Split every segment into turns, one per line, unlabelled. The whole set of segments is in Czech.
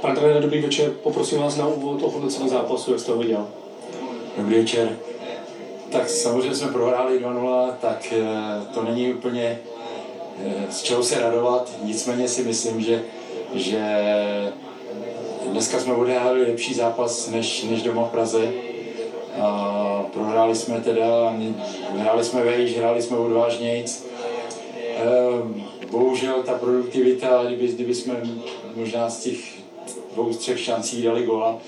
Pane trenére, dobrý večer. Poprosím vás na úvod o hodnocení zápasu, jak jste ho viděl.
Dobrý večer. Tak samozřejmě jsme prohráli 2-0, tak eh, to není úplně eh, z čeho se radovat. Nicméně si myslím, že, že dneska jsme odehráli lepší zápas než, než doma v Praze. A prohráli jsme teda, hráli jsme vejš, hráli jsme odvážnějc. Eh, bohužel ta produktivita, kdyby, kdyby jsme možná z těch dvou, třech šancí dali gola,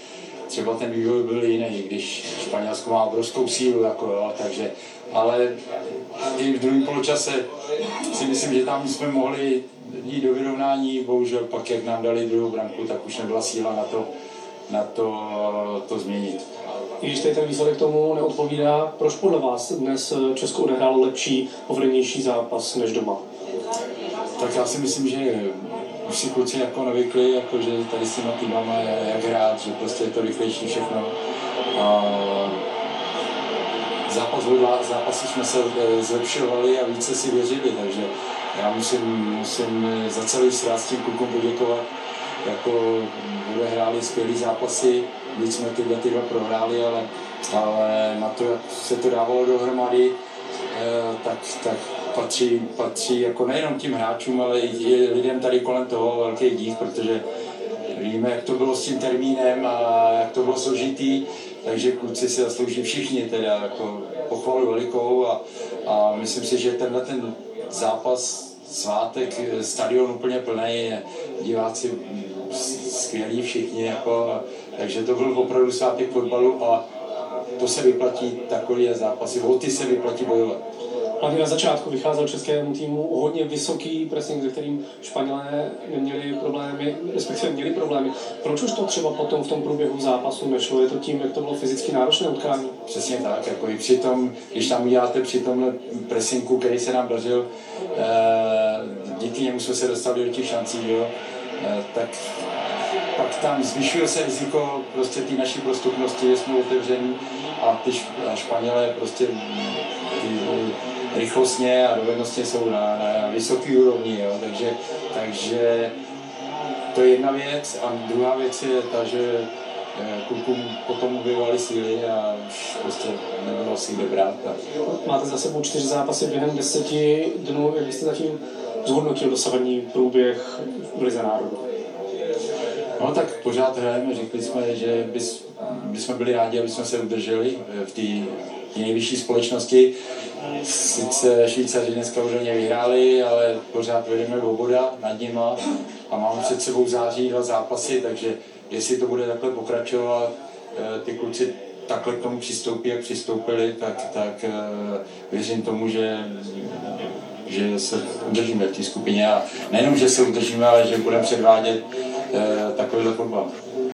třeba ten vývoj byl jiný, když Španělsko má obrovskou sílu, jako, jo, takže, ale i v druhém poločase si myslím, že tam jsme mohli jít do vyrovnání, bohužel pak, jak nám dali druhou branku, tak už nebyla síla na to, na to, to změnit.
I když tady ten výsledek tomu neodpovídá, proč podle vás dnes Česko odehrálo lepší, povedenější zápas než doma?
Tak já si myslím, že už si kluci jako navykli, jako že tady s těma týmama je jak hrát, že prostě je to rychlejší všechno. A zápas od zápasu jsme se e, zlepšovali a více si věřili, takže já musím, musím za celý svraz tím klukům poděkovat. Jako hráli skvělý zápasy, byť jsme tyhle ty dva prohráli, ale, ale na to, jak se to dávalo dohromady, e, tak, tak patří, patří jako nejenom tím hráčům, ale i lidem tady kolem toho velký dík, protože víme, jak to bylo s tím termínem a jak to bylo složitý, takže kluci si zaslouží všichni teda jako pochvalu velikou a, a myslím si, že tenhle ten zápas svátek, stadion úplně plný, diváci skvělí všichni, jako, takže to byl opravdu svátek fotbalu a to se vyplatí takové zápasy, o ty se vyplatí bojovat
hlavně na začátku vycházel českému týmu hodně vysoký pressing, se kterým Španělé neměli problémy, respektive měli problémy. Proč už to třeba potom v tom průběhu zápasu nešlo? Je to tím, jak to bylo fyzicky náročné utkání?
Přesně tak, jako i při tom, když tam uděláte při tomhle presinku, který se nám dařil, eh, díky němu jsme se dostali do těch šancí, jo, eh, tak pak tam zvyšuje se riziko prostě té naší prostupnosti, že jsme otevření a ty Španělé prostě rychlostně a dovednostně jsou na, na vysoké úrovni, jo? Takže, takže to je jedna věc a druhá věc je ta, že eh, klukům potom ubyvaly síly a už prostě nebylo síly brát. A...
Máte za sebou čtyři zápasy během deseti dnů, jak byste zatím zhodnotil dosavadní průběh v Lize národů?
No tak pořád hrajeme, řekli jsme, že bys, bychom byli rádi, aby jsme se udrželi v té nejvyšší společnosti. Sice Švýcaři dneska už vyhráli, ale pořád vedeme boda nad nima a máme před sebou září dva zápasy, takže jestli to bude takhle pokračovat, eh, ty kluci takhle k tomu přistoupí, jak přistoupili, tak, tak eh, věřím tomu, že že se udržíme v té skupině a nejenom, že se udržíme, ale že budeme předvádět Э, такой же курбан.